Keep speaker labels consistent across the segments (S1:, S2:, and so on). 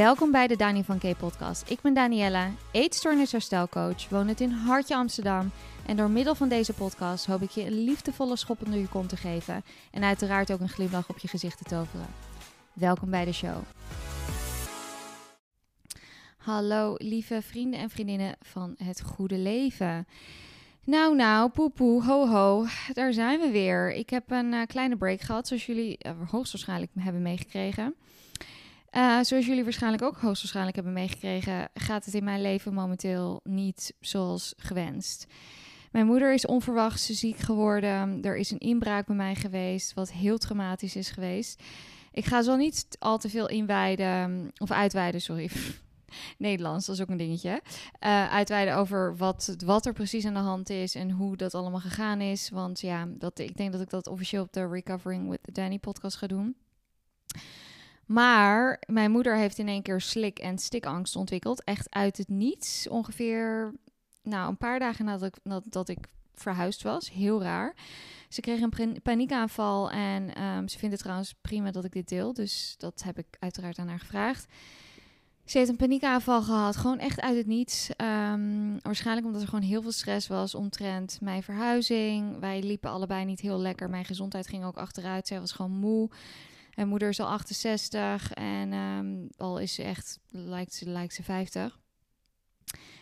S1: Welkom bij de Dani van K podcast. Ik ben Daniella, eetstoornis-herstelcoach, woonend in Hartje Amsterdam. En door middel van deze podcast hoop ik je een liefdevolle schop onder je kont te geven. En uiteraard ook een glimlach op je gezicht te toveren. Welkom bij de show. Hallo lieve vrienden en vriendinnen van het goede leven. Nou, nou, poepoe, ho, ho, daar zijn we weer. Ik heb een uh, kleine break gehad, zoals jullie uh, hoogstwaarschijnlijk hebben meegekregen. Uh, zoals jullie waarschijnlijk ook hoogstwaarschijnlijk hebben meegekregen, gaat het in mijn leven momenteel niet zoals gewenst. Mijn moeder is onverwachts ziek geworden. Er is een inbraak bij mij geweest, wat heel traumatisch is geweest. Ik ga zo niet al te veel inwijden, of uitweiden, sorry. Nederlands, dat is ook een dingetje. Uh, uitweiden over wat, wat er precies aan de hand is en hoe dat allemaal gegaan is. Want ja, dat, ik denk dat ik dat officieel op de Recovering with Danny podcast ga doen. Maar mijn moeder heeft in één keer slik- en stikangst ontwikkeld. Echt uit het niets. Ongeveer nou, een paar dagen nadat ik, dat, ik verhuisd was. Heel raar. Ze kreeg een paniekaanval en um, ze vindt het trouwens prima dat ik dit deel. Dus dat heb ik uiteraard aan haar gevraagd. Ze heeft een paniekaanval gehad, gewoon echt uit het niets. Um, waarschijnlijk omdat er gewoon heel veel stress was omtrent mijn verhuizing. Wij liepen allebei niet heel lekker. Mijn gezondheid ging ook achteruit. Zij was gewoon moe. Mijn moeder is al 68 en um, al is ze echt, lijkt ze, lijkt ze 50.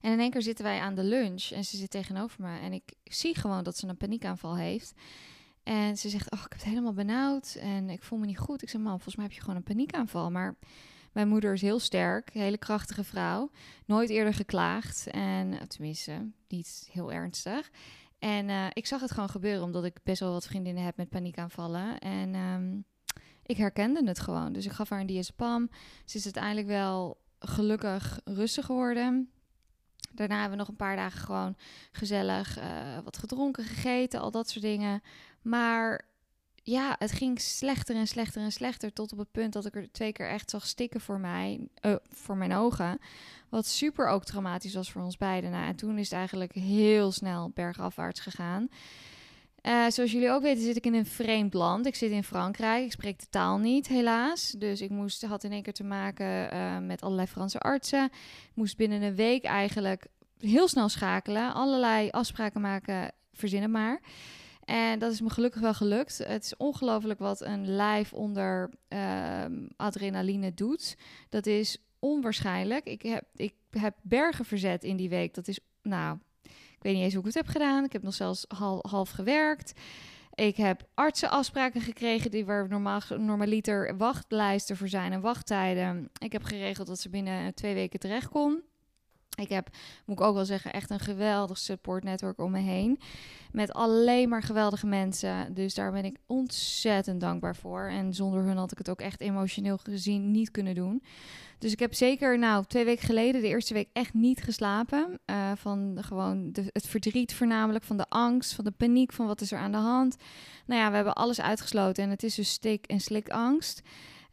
S1: En in één keer zitten wij aan de lunch en ze zit tegenover me. En ik zie gewoon dat ze een paniekaanval heeft. En ze zegt, oh, ik heb het helemaal benauwd en ik voel me niet goed. Ik zeg, man, volgens mij heb je gewoon een paniekaanval. Maar mijn moeder is heel sterk, hele krachtige vrouw. Nooit eerder geklaagd en tenminste, niet heel ernstig. En uh, ik zag het gewoon gebeuren, omdat ik best wel wat vriendinnen heb met paniekaanvallen. En um, ik herkende het gewoon. Dus ik gaf haar een diazepam. Ze is uiteindelijk wel gelukkig rustig geworden. Daarna hebben we nog een paar dagen gewoon gezellig uh, wat gedronken, gegeten, al dat soort dingen. Maar ja, het ging slechter en slechter en slechter. Tot op het punt dat ik er twee keer echt zag stikken voor mij, uh, voor mijn ogen. Wat super ook traumatisch was voor ons beiden. Nou, en toen is het eigenlijk heel snel bergafwaarts gegaan. Uh, zoals jullie ook weten zit ik in een vreemd land. Ik zit in Frankrijk. Ik spreek de taal niet, helaas. Dus ik moest, had in één keer te maken uh, met allerlei Franse artsen. Ik moest binnen een week eigenlijk heel snel schakelen. Allerlei afspraken maken, verzinnen maar. En dat is me gelukkig wel gelukt. Het is ongelooflijk wat een lijf onder uh, adrenaline doet. Dat is onwaarschijnlijk. Ik heb, ik heb bergen verzet in die week. Dat is, nou, ik weet niet eens hoe ik het heb gedaan. Ik heb nog zelfs half, gewerkt. Ik heb artsenafspraken gekregen die waar normaal, normaliter wachtlijsten voor zijn en wachttijden. Ik heb geregeld dat ze binnen twee weken terecht kon. Ik heb, moet ik ook wel zeggen, echt een geweldig support network om me heen. Met alleen maar geweldige mensen. Dus daar ben ik ontzettend dankbaar voor. En zonder hun had ik het ook echt emotioneel gezien niet kunnen doen. Dus ik heb zeker, nou, twee weken geleden, de eerste week echt niet geslapen. Uh, van gewoon het verdriet voornamelijk, van de angst, van de paniek, van wat is er aan de hand. Nou ja, we hebben alles uitgesloten en het is dus stik- en slikangst.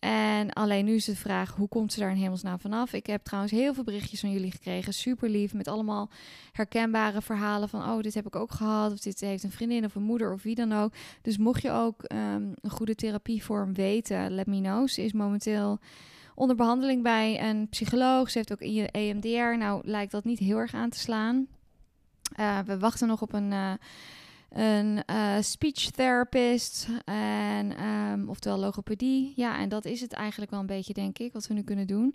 S1: En alleen nu is de vraag, hoe komt ze daar in hemelsnaam vanaf? Ik heb trouwens heel veel berichtjes van jullie gekregen. Super lief, met allemaal herkenbare verhalen van... oh, dit heb ik ook gehad, of dit heeft een vriendin of een moeder of wie dan ook. Dus mocht je ook um, een goede therapievorm weten, let me know. Ze is momenteel onder behandeling bij een psycholoog. Ze heeft ook EMDR. Nou, lijkt dat niet heel erg aan te slaan. Uh, we wachten nog op een... Uh, een uh, speech therapist en um, oftewel logopedie. Ja, en dat is het eigenlijk wel een beetje, denk ik, wat we nu kunnen doen.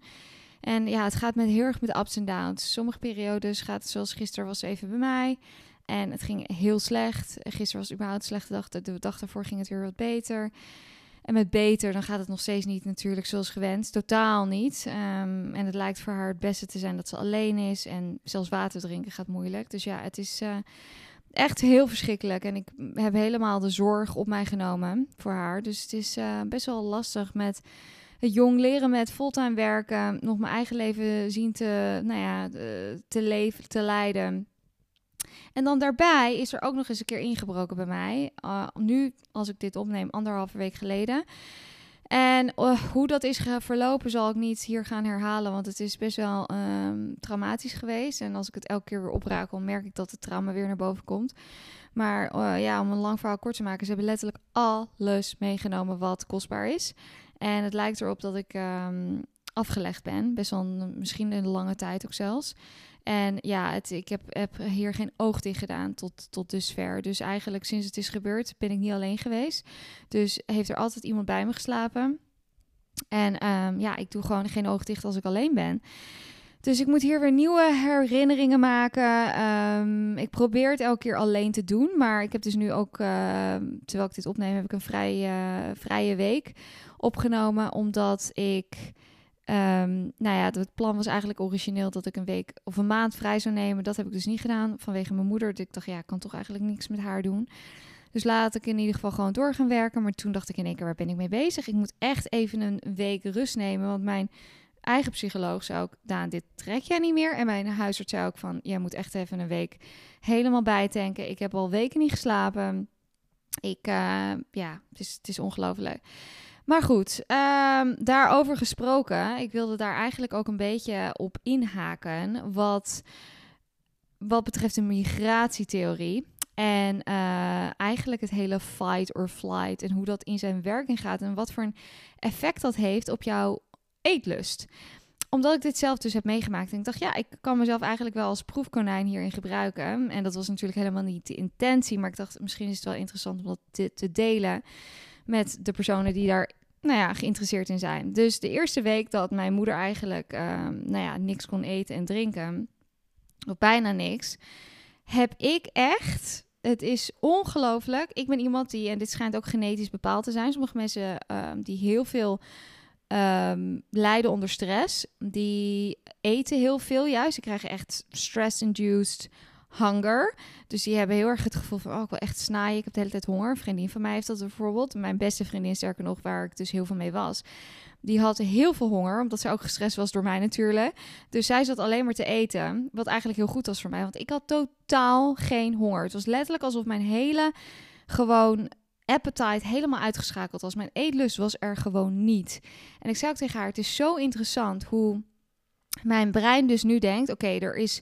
S1: En ja, het gaat met heel erg met ups en downs. Sommige periodes gaat het zoals gisteren was even bij mij. En het ging heel slecht. Gisteren was überhaupt een slechte dag. De dag daarvoor ging het weer wat beter. En met beter, dan gaat het nog steeds niet natuurlijk zoals gewenst. Totaal niet. Um, en het lijkt voor haar het beste te zijn dat ze alleen is. En zelfs water drinken gaat moeilijk. Dus ja, het is uh, echt heel verschrikkelijk. En ik heb helemaal de zorg op mij genomen voor haar. Dus het is uh, best wel lastig met het jong leren met fulltime werken. Nog mijn eigen leven zien te, nou ja, te leven, te leiden. En dan daarbij is er ook nog eens een keer ingebroken bij mij. Uh, nu, als ik dit opneem, anderhalve week geleden. En uh, hoe dat is verlopen zal ik niet hier gaan herhalen, want het is best wel um, traumatisch geweest. En als ik het elke keer weer oprakel, merk ik dat het trauma weer naar boven komt. Maar uh, ja, om een lang verhaal kort te maken, ze hebben letterlijk alles meegenomen wat kostbaar is. En het lijkt erop dat ik um, afgelegd ben. Best wel misschien een lange tijd ook zelfs. En ja, het, ik heb, heb hier geen oog dicht gedaan tot, tot dusver. Dus eigenlijk sinds het is gebeurd ben ik niet alleen geweest. Dus heeft er altijd iemand bij me geslapen. En ehm, ja, ik doe gewoon geen oog dicht als ik alleen ben. Dus ik moet hier weer nieuwe herinneringen maken. Ehm, ik probeer het elke keer alleen te doen. Maar ik heb dus nu ook, ehm, terwijl ik dit opneem, heb ik een vrij, vrije week opgenomen. Omdat ik Um, nou ja, het plan was eigenlijk origineel dat ik een week of een maand vrij zou nemen. Dat heb ik dus niet gedaan vanwege mijn moeder. Dus ik dacht, ja, ik kan toch eigenlijk niks met haar doen. Dus laat ik in ieder geval gewoon door gaan werken. Maar toen dacht ik in één keer, waar ben ik mee bezig? Ik moet echt even een week rust nemen. Want mijn eigen psycholoog zei ook, Daan, dit trek jij niet meer. En mijn huisarts zei ook van, jij moet echt even een week helemaal bijtanken. Ik heb al weken niet geslapen. Ik, uh, ja, het is, het is ongelooflijk. Maar goed, um, daarover gesproken. Ik wilde daar eigenlijk ook een beetje op inhaken. Wat, wat betreft de migratietheorie. En uh, eigenlijk het hele fight or flight. En hoe dat in zijn werking gaat. En wat voor een effect dat heeft op jouw eetlust omdat ik dit zelf dus heb meegemaakt. En ik dacht, ja, ik kan mezelf eigenlijk wel als proefkonijn hierin gebruiken. En dat was natuurlijk helemaal niet de intentie. Maar ik dacht, misschien is het wel interessant om dat te delen met de personen die daar nou ja, geïnteresseerd in zijn. Dus de eerste week dat mijn moeder eigenlijk ehm, nou ja, niks kon eten en drinken, of bijna niks, heb ik echt. Het is ongelooflijk. Ik ben iemand die, en dit schijnt ook genetisch bepaald te zijn. Sommige mensen ehm, die heel veel ehm, lijden onder stress, die eten heel veel juist. Ze krijgen echt stress-induced hunger. Dus die hebben heel erg het gevoel van, oh, ik wil echt snaaien. Ik heb de hele tijd honger. Een vriendin van mij heeft dat bijvoorbeeld. Mijn beste vriendin, sterker nog, waar ik dus heel veel mee was. Die had heel veel honger, omdat ze ook gestrest was door mij natuurlijk. Dus zij zat alleen maar te eten, wat eigenlijk heel goed was voor mij. Want ik had totaal geen honger. Het was letterlijk alsof mijn hele gewoon appetite helemaal uitgeschakeld was. Mijn eetlust was er gewoon niet. En ik zei ook tegen haar, het is zo interessant hoe mijn brein dus nu denkt: oké, er, is,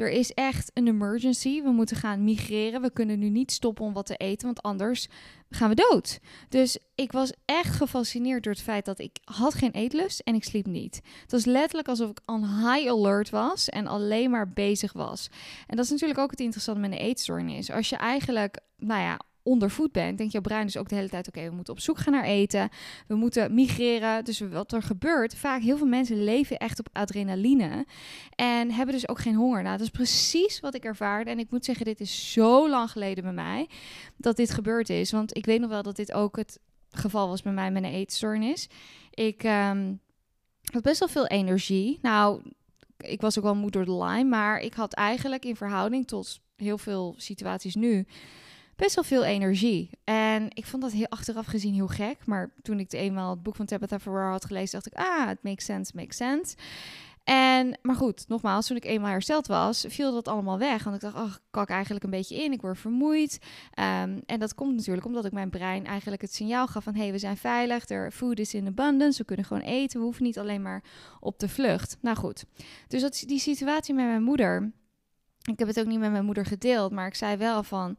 S1: er is echt een emergency. We moeten gaan migreren. We kunnen nu niet stoppen om wat te eten, want anders gaan we dood. Dus ik was echt gefascineerd door het feit dat ik had geen eetlust en ik sliep niet. Het was letterlijk alsof ik on high alert was en alleen maar bezig was. En dat is natuurlijk ook het interessante met een eetstoornis. Als je eigenlijk, nou ja, ondervoed bent, denkt jouw brein dus ook de hele tijd: oké, we moeten op zoek gaan naar eten, we moeten migreren. Dus wat er gebeurt, vaak heel veel mensen leven echt op adrenaline en hebben dus ook geen honger. Nou, dat is precies wat ik ervaarde. En ik moet zeggen, dit is zo lang geleden bij mij dat dit gebeurd is. Want ik weet nog wel dat dit ook het geval was bij mij met een eetstoornis. Ik um, had best wel veel energie. Nou, ik was ook wel moe door de line, maar ik had eigenlijk in verhouding tot heel veel situaties nu best wel veel energie. En ik vond dat heel achteraf gezien heel gek. Maar toen ik eenmaal het boek van Tabitha Farrar had gelezen, dacht ik, ah, het makes sense, makes sense. En, maar goed, nogmaals, toen ik eenmaal hersteld was, viel dat allemaal weg. Want ik dacht, ach, kak eigenlijk een beetje in, ik word vermoeid. Um, en dat komt natuurlijk omdat ik mijn brein eigenlijk het signaal gaf van... hé, hey, we zijn veilig, er food is in abundance, we kunnen gewoon eten. We hoeven niet alleen maar op de vlucht. Nou goed, dus dat, die situatie met mijn moeder... Ik heb het ook niet met mijn moeder gedeeld, maar ik zei wel van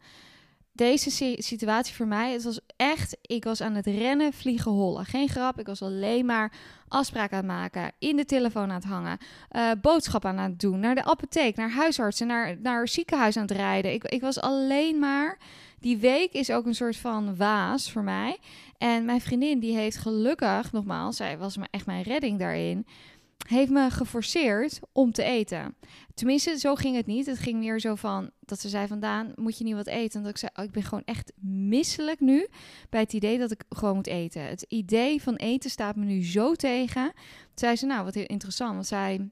S1: deze situatie voor mij, het was echt, ik was aan het rennen, vliegen, hollen. Geen grap, ik was alleen maar afspraken aan het maken, in de telefoon aan het hangen, uh, boodschappen aan het doen, naar de apotheek, naar huisartsen, naar, naar ziekenhuis aan het rijden. Ik, ik was alleen maar, die week is ook een soort van waas voor mij. En mijn vriendin, die heeft gelukkig, nogmaals, zij was echt mijn redding daarin heeft me geforceerd om te eten. Tenminste, zo ging het niet. Het ging meer zo van dat ze zei vandaan, moet je niet wat eten? En dat ik zei, oh, ik ben gewoon echt misselijk nu bij het idee dat ik gewoon moet eten. Het idee van eten staat me nu zo tegen. Toen zei ze, nou, wat heel interessant. Want zij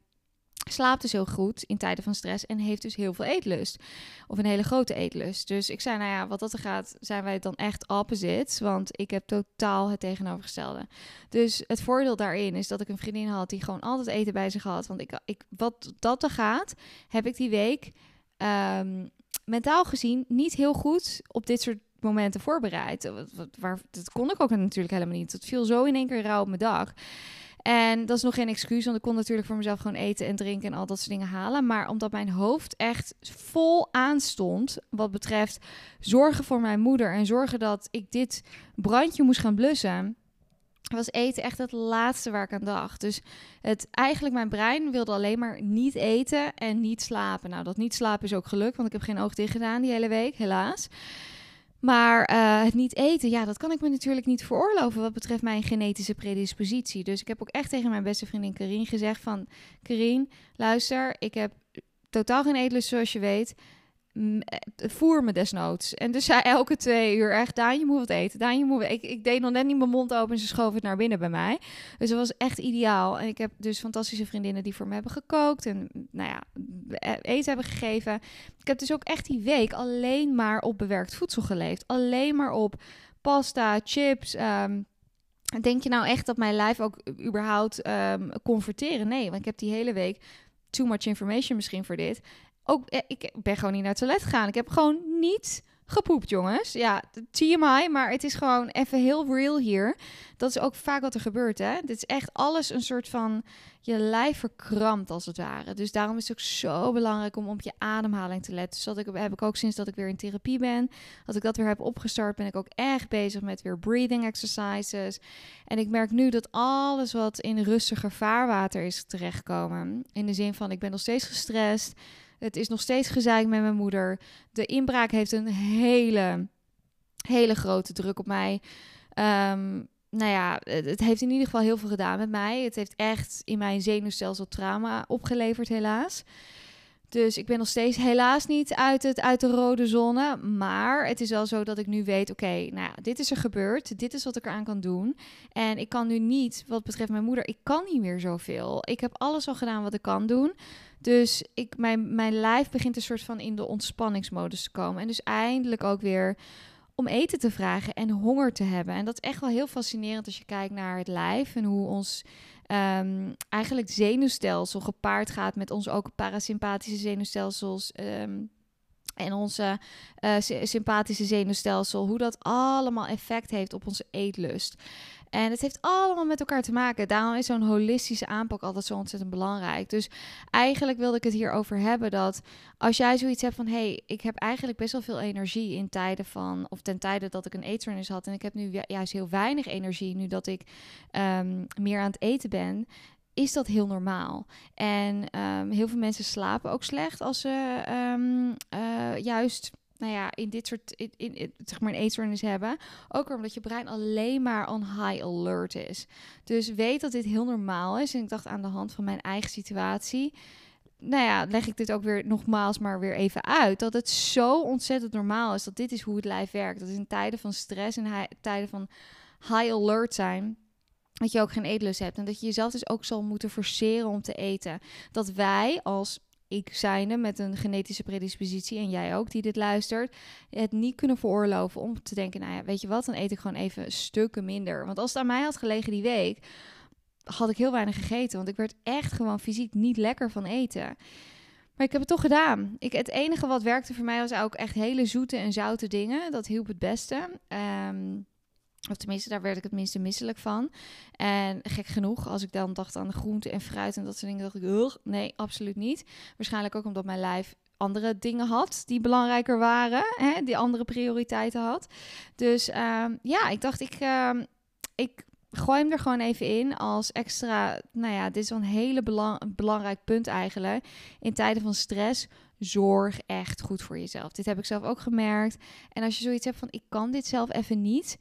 S1: slaapt dus heel goed in tijden van stress en heeft dus heel veel eetlust. Of een hele grote eetlust. Dus ik zei, nou ja, wat dat er gaat, zijn wij dan echt opposites. Want ik heb totaal het tegenovergestelde. Dus het voordeel daarin is dat ik een vriendin had die gewoon altijd eten bij zich had. Want ik, ik, wat dat er gaat, heb ik die week ehm, mentaal gezien niet heel goed op dit soort momenten voorbereid. Waar, dat kon ik ook natuurlijk helemaal niet. Het viel zo in één keer rauw op mijn dak. En dat is nog geen excuus, want ik kon natuurlijk voor mezelf gewoon eten en drinken en al dat soort dingen halen. Maar omdat mijn hoofd echt vol aanstond wat betreft zorgen voor mijn moeder en zorgen dat ik dit brandje moest gaan blussen, was eten echt het laatste waar ik aan dacht. Dus het, eigenlijk mijn brein wilde alleen maar niet eten en niet slapen. Nou, dat niet slapen is ook gelukt, want ik heb geen oog dicht gedaan die hele week, helaas. Maar eh, het niet eten, ja, dat kan ik me natuurlijk niet veroorloven wat betreft mijn genetische predispositie. Dus ik heb ook echt tegen mijn beste vriendin Karine gezegd van... Karine, luister, ik heb totaal geen eetlust zoals je weet. Eh, voer me desnoods. En dus zei elke twee uur echt, Daan, je moet wat eten. Daan, je moet... Ik, ik deed nog net niet mijn mond open en ze schoof het naar binnen bij mij. Dus dat was echt ideaal. En ik heb dus fantastische vriendinnen die voor me hebben gekookt. En nou ja, e-, eten hebben gegeven. Ik heb dus ook echt die week alleen maar op bewerkt voedsel geleefd. Alleen maar op pasta, chips... Um, Denk je nou echt dat mijn lijf ook überhaupt um, converteren? Nee, want ik heb die hele week too much information misschien voor dit ook, eh, ik ben gewoon niet naar het toilet gegaan. Ik heb gewoon niet gepoept, jongens. Ja, TMI, maar het is gewoon even heel real hier. Dat is ook vaak wat er gebeurt, hè. Dit is echt alles een soort van je lijf verkrampt, als het ware. Dus daarom is het ook zo belangrijk om op je ademhaling te letten. Dus dat ik, heb ik ook sinds dat ik weer in therapie ben, dat ik dat weer heb opgestart, ben ik ook echt bezig met weer breathing exercises. En ik merk nu dat alles wat in rustiger vaarwater is terechtkomen, in de zin van ik ben nog steeds gestrest, het is nog steeds gezeik met mijn moeder. De inbraak heeft een hele, hele grote druk op mij. Um, nou ja, het, heeft in ieder geval heel veel gedaan met mij. Het heeft echt in mijn zenuwstelsel trauma opgeleverd, helaas. Dus ik ben nog steeds helaas niet uit, het, uit de rode zone. Maar het is wel zo dat ik nu weet: oké, nou ja, dit is er gebeurd. Dit is wat ik eraan kan doen. En ik kan nu niet, wat betreft mijn moeder, ik kan niet meer zoveel. Ik heb alles al gedaan wat ik kan doen. Dus ik, mijn, mijn lijf begint een soort van in de ontspanningsmodus te komen. En dus eindelijk ook weer om eten te vragen en honger te hebben. En dat is echt wel heel fascinerend als je kijkt naar het lijf en hoe ons um, eigenlijk zenuwstelsel gepaard gaat met ons ook parasympathische zenuwstelsels. Ehm, en onze uh, sympathische zenuwstelsel, hoe dat allemaal effect heeft op onze eetlust. En het heeft allemaal met elkaar te maken. Daarom is zo'n holistische aanpak altijd zo ontzettend belangrijk. Dus eigenlijk wilde ik het hierover hebben dat als jij zoiets hebt van hé, hey, ik heb eigenlijk best wel veel energie in tijden van, of ten tijde dat ik een eetstoornis had en ik heb nu juist heel weinig energie nu dat ik um, meer aan het eten ben is dat heel normaal. En um, heel veel mensen slapen ook slecht als ze um, uh, juist nou ja, in dit soort, in, in, zeg maar een eetstoornis hebben. Ook omdat je brein alleen maar on high alert is. Dus weet dat dit heel normaal is. En ik dacht aan de hand van mijn eigen situatie. Nou ja, leg ik dit ook weer nogmaals maar weer even uit. Dat het zo ontzettend normaal is dat dit is hoe het lijf werkt. Dat in tijden van stress en tijden van high alert zijn dat je ook geen eetlust hebt en dat je jezelf dus ook zal moeten forceren om te eten. Dat wij als ik zijnde met een genetische predispositie en jij ook die dit luistert, het niet kunnen veroorloven om te denken, nou ja, weet je wat, dan eet ik gewoon even stukken minder. Want als het aan mij had gelegen die week, had ik heel weinig gegeten, want ik werd echt gewoon fysiek niet lekker van eten. Maar ik heb het toch gedaan. Ik, het enige wat werkte voor mij was ook echt hele zoete en zoute dingen. Dat hielp het beste. Um, of tenminste, daar werd ik het minste misselijk van. En gek genoeg, als ik dan dacht aan de groente en fruit en dat soort dingen, dacht ik, nee, absoluut niet. Waarschijnlijk ook omdat mijn lijf andere dingen had die belangrijker waren, hè, die andere prioriteiten had. Dus ehm, ja, ik dacht, ik, uh, ik gooi hem er gewoon even in als extra. Nou ja, dit is wel een hele belangrijk punt eigenlijk. In tijden van stress, zorg echt goed voor jezelf. Dit heb ik zelf ook gemerkt. En als je zoiets hebt van, ik kan dit zelf even niet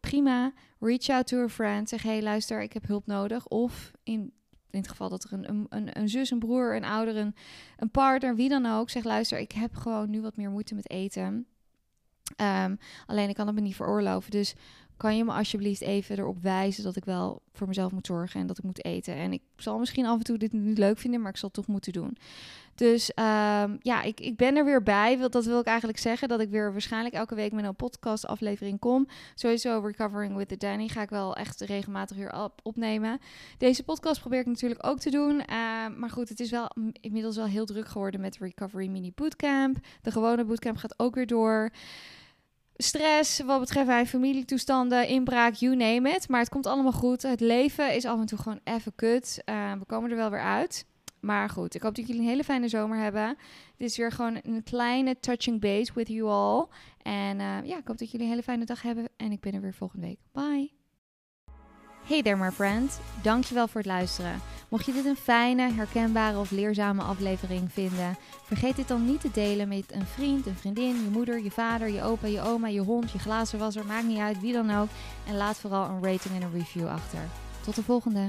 S1: prima. Reach out to a friend. Zeg, hey, luister, ik heb hulp nodig. Of in, in het geval dat er een, een, een zus, een broer, een ouder, een, een partner, wie dan ook. Zeg, luister, ik heb gewoon nu wat meer moeite met eten. Um, alleen ik kan het me niet veroorloven. Dus kan je me alsjeblieft even erop wijzen dat ik wel voor mezelf moet zorgen en dat ik moet eten. En ik zal misschien af en toe dit niet leuk vinden, maar ik zal het toch moeten doen. Dus um, ja, ik, ik ben er weer bij. Dat wil ik eigenlijk zeggen. Dat ik weer waarschijnlijk elke week met een podcast aflevering kom. Sowieso Recovering with the Danny ga ik wel echt regelmatig weer op, opnemen. Deze podcast probeer ik natuurlijk ook te doen. Uh, maar goed, het is wel inmiddels wel heel druk geworden met Recovery Mini Bootcamp. De gewone bootcamp gaat ook weer door stress wat betreft mijn familietoestanden, inbraak, you name it. Maar het komt allemaal goed. Het leven is af en toe gewoon even kut. Uh, we komen er wel weer uit. Maar goed, ik hoop dat jullie een hele fijne zomer hebben. Dit is weer gewoon een kleine touching base with you all. En uh, ja, ik hoop dat jullie een hele fijne dag hebben. En ik ben er weer volgende week. Bye! Hey there my friend, dankjewel voor het luisteren. Mocht je dit een fijne, herkenbare of leerzame aflevering vinden, vergeet dit dan niet te delen met een vriend, een vriendin, je moeder, je vader, je opa, je oma, je hond, je glazenwasser, maakt niet uit, wie dan ook. En laat vooral een rating en een review achter. Tot de volgende!